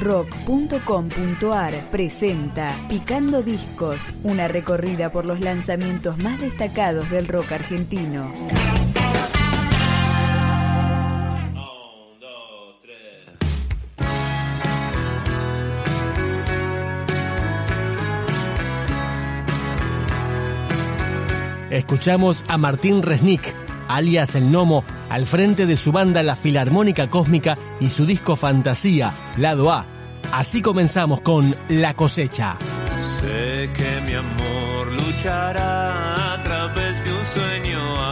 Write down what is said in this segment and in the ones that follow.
rock.com.ar presenta Picando Discos, una recorrida por los lanzamientos más destacados del rock argentino. Escuchamos a Martín Resnick, alias El Nomo, al frente de su banda La Filarmónica Cósmica y su disco Fantasía, lado A. Así comenzamos con La cosecha. Sé que mi amor luchará a través de un sueño,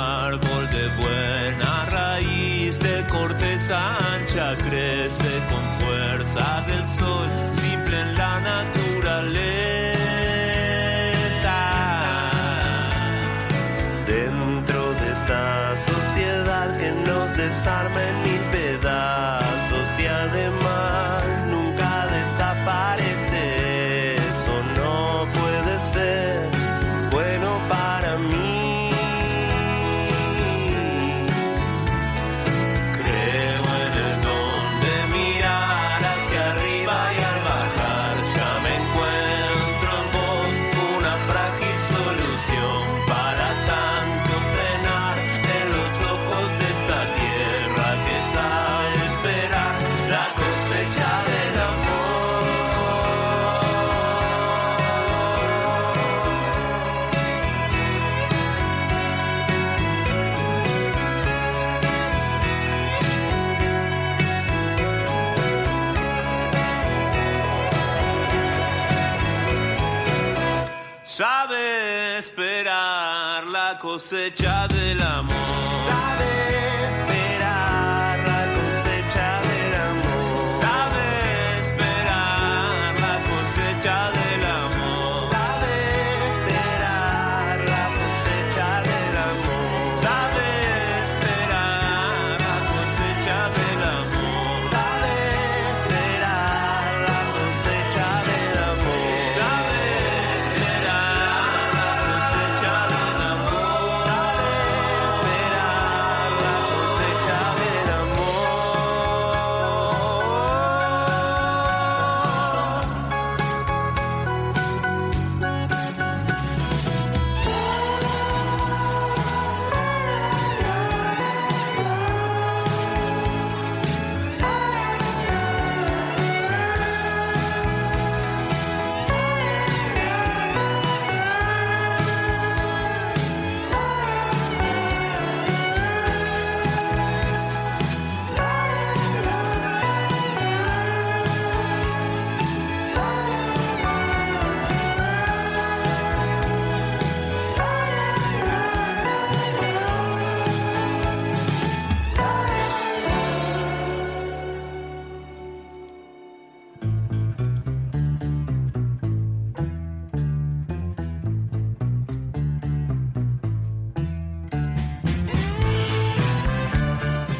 esperar la cosecha del amor.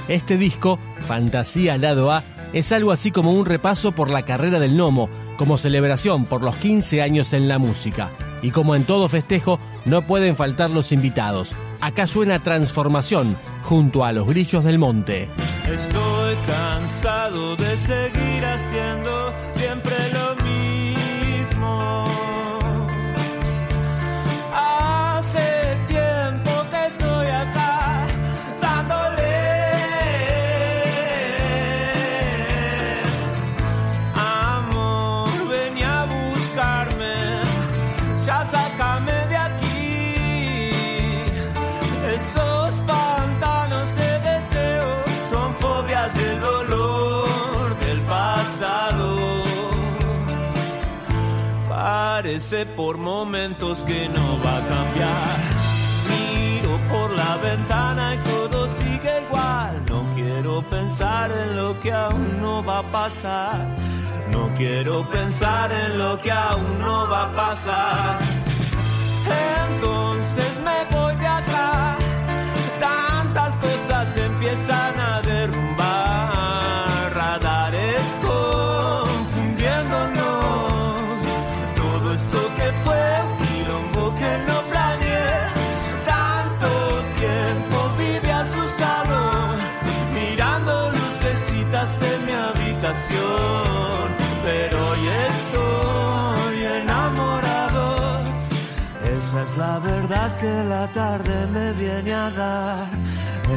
Este disco, Fantasía Lado A, es algo así como un repaso por la carrera del Nomo, como celebración por los 15 años en la música. Y como en todo festejo, no pueden faltar los invitados. Acá suena Transformación, junto a los Grillos del Monte. Estoy cansado de seguir haciendo siempre lo Parece por momentos que no va a cambiar. Miro por la ventana y todo sigue igual. No quiero pensar en lo que aún no va a pasar. No quiero pensar en lo que aún no va a pasar. Entonces la verdad que la tarde me viene a dar.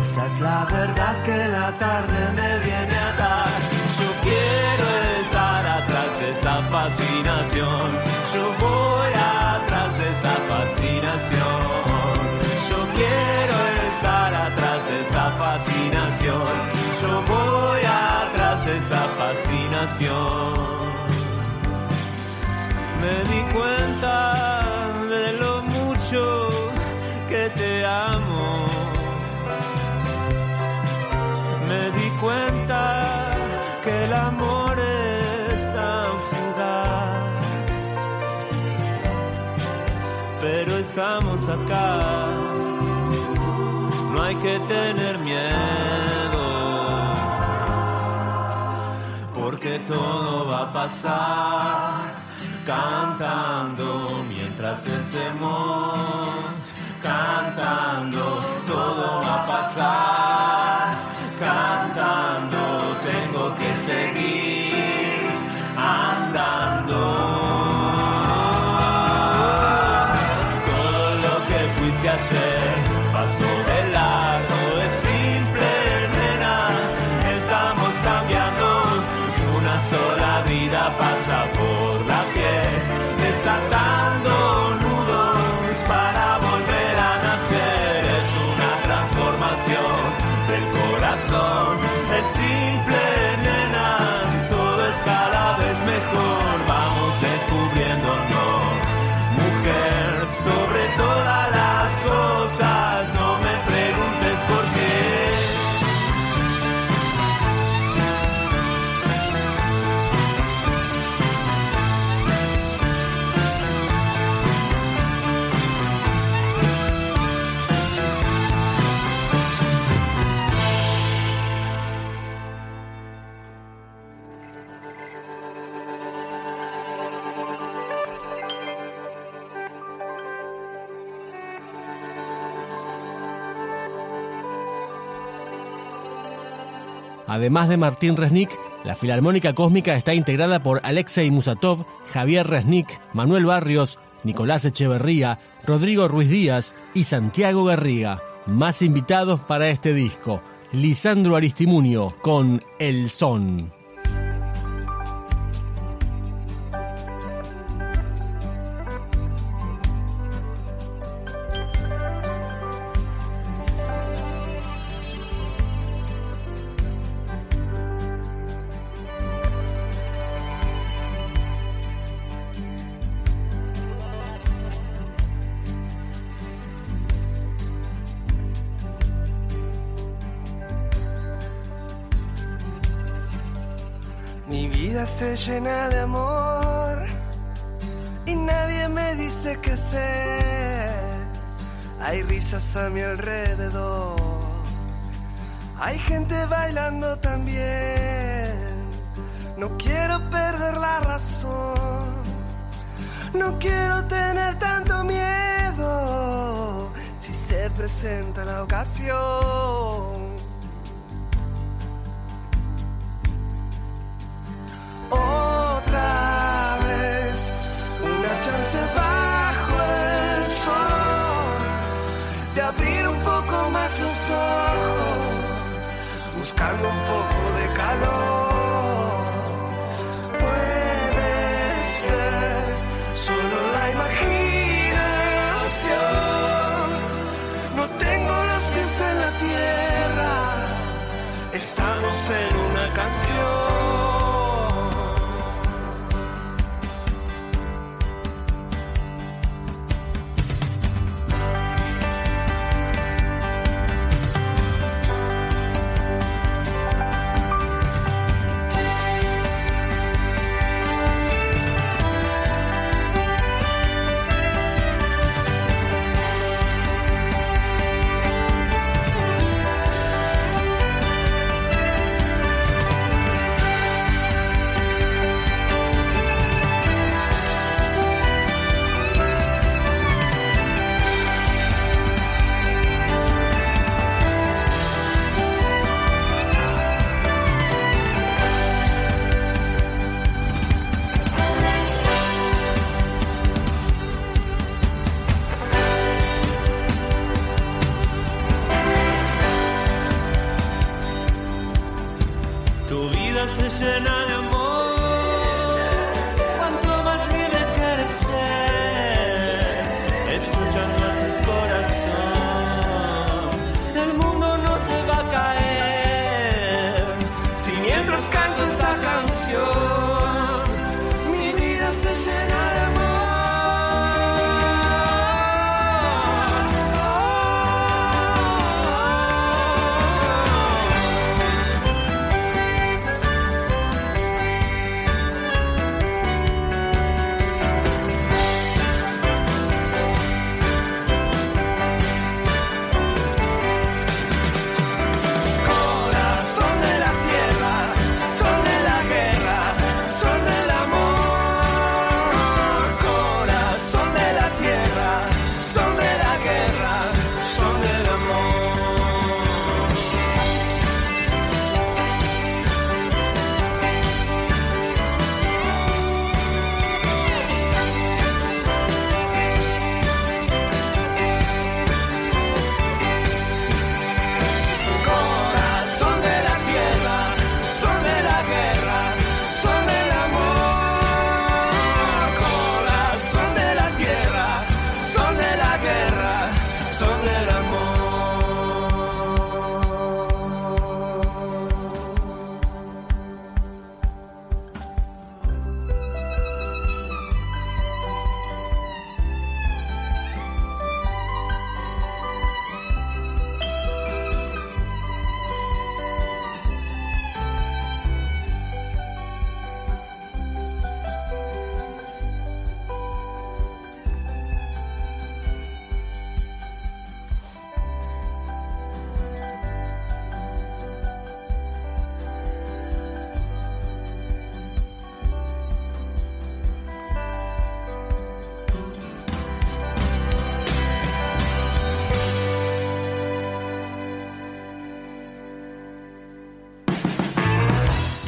Esa es la verdad que la tarde me viene a dar. Yo quiero estar atrás de esa fascinación. Yo voy atrás de esa fascinación. Yo quiero estar atrás de esa fascinación. Yo voy atrás de esa fascinación. Me di cuenta cuenta que el amor es tan fugaz. Pero estamos acá, no hay que tener miedo. Porque todo va a pasar cantando mientras estemos cantando todo va a pasar Además de Martín Resnick, la Filarmónica Cósmica está integrada por Alexei Musatov, Javier Resnick, Manuel Barrios, Nicolás Echeverría, Rodrigo Ruiz Díaz y Santiago Garriga. Más invitados para este disco. Lisandro Aristimunio con El Son. Vida está llena de amor y nadie me dice qué hacer. Hay risas a mi alrededor, hay gente bailando también. No quiero perder la razón, no quiero tener tanto miedo si se presenta la ocasión.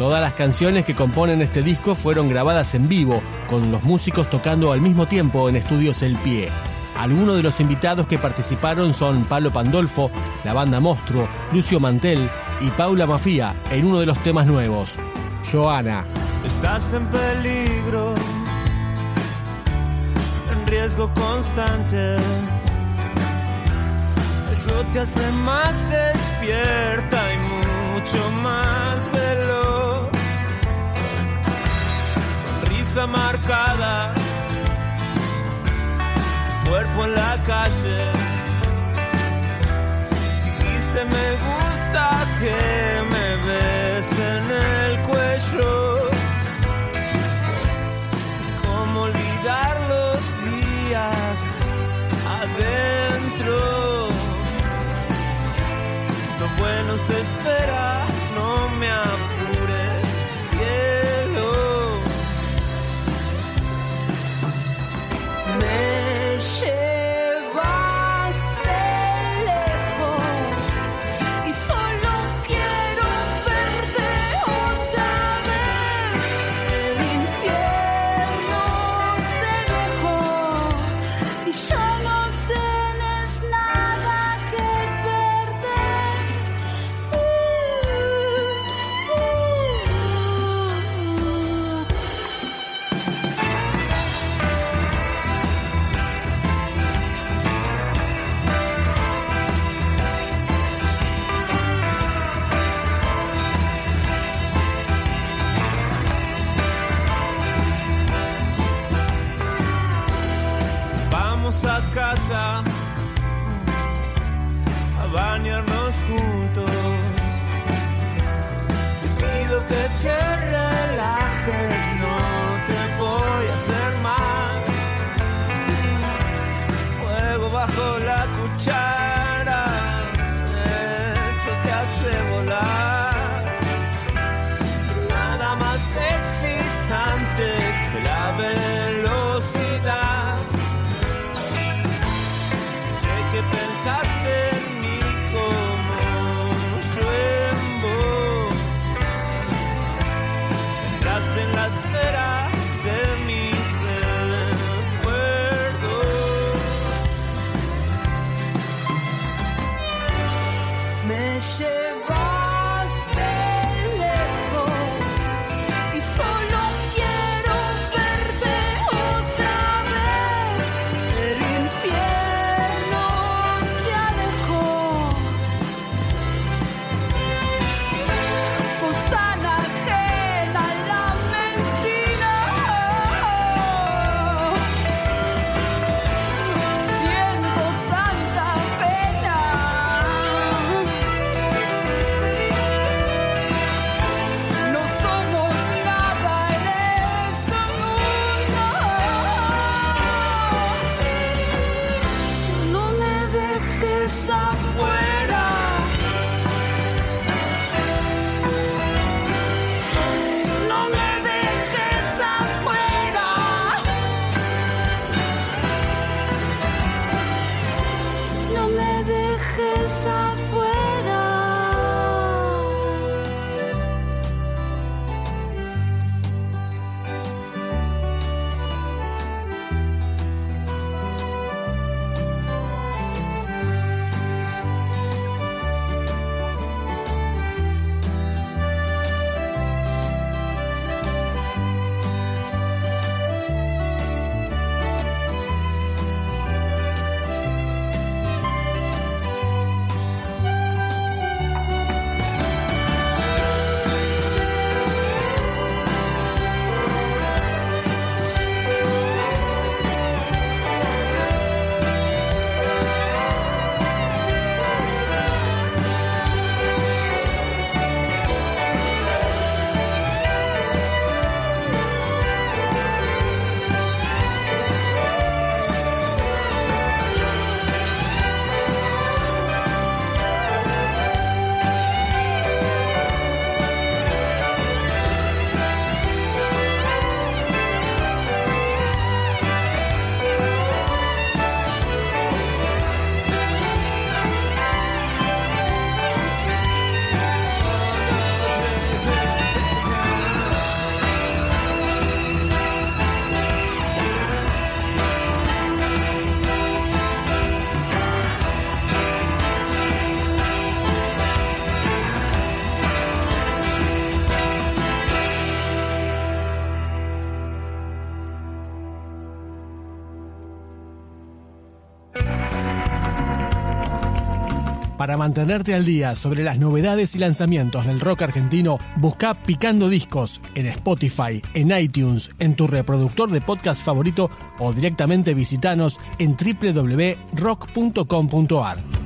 Todas las canciones que componen este disco fueron grabadas en vivo, con los músicos tocando al mismo tiempo en estudios El Pie. Algunos de los invitados que participaron son Palo Pandolfo, la banda Monstruo, Lucio Mantel y Paula Mafía en uno de los temas nuevos, Joana. Estás en peligro, en riesgo constante. Eso te hace más despierta y mucho más veloz. Marcada, cuerpo en la calle. Dijiste me gusta que me ves en el cuello. ¿Cómo olvidar los días adentro? Lo bueno se Para mantenerte al día sobre las novedades y lanzamientos del rock argentino, busca Picando Discos en Spotify, en iTunes, en tu reproductor de podcast favorito o directamente visitanos en www.rock.com.ar.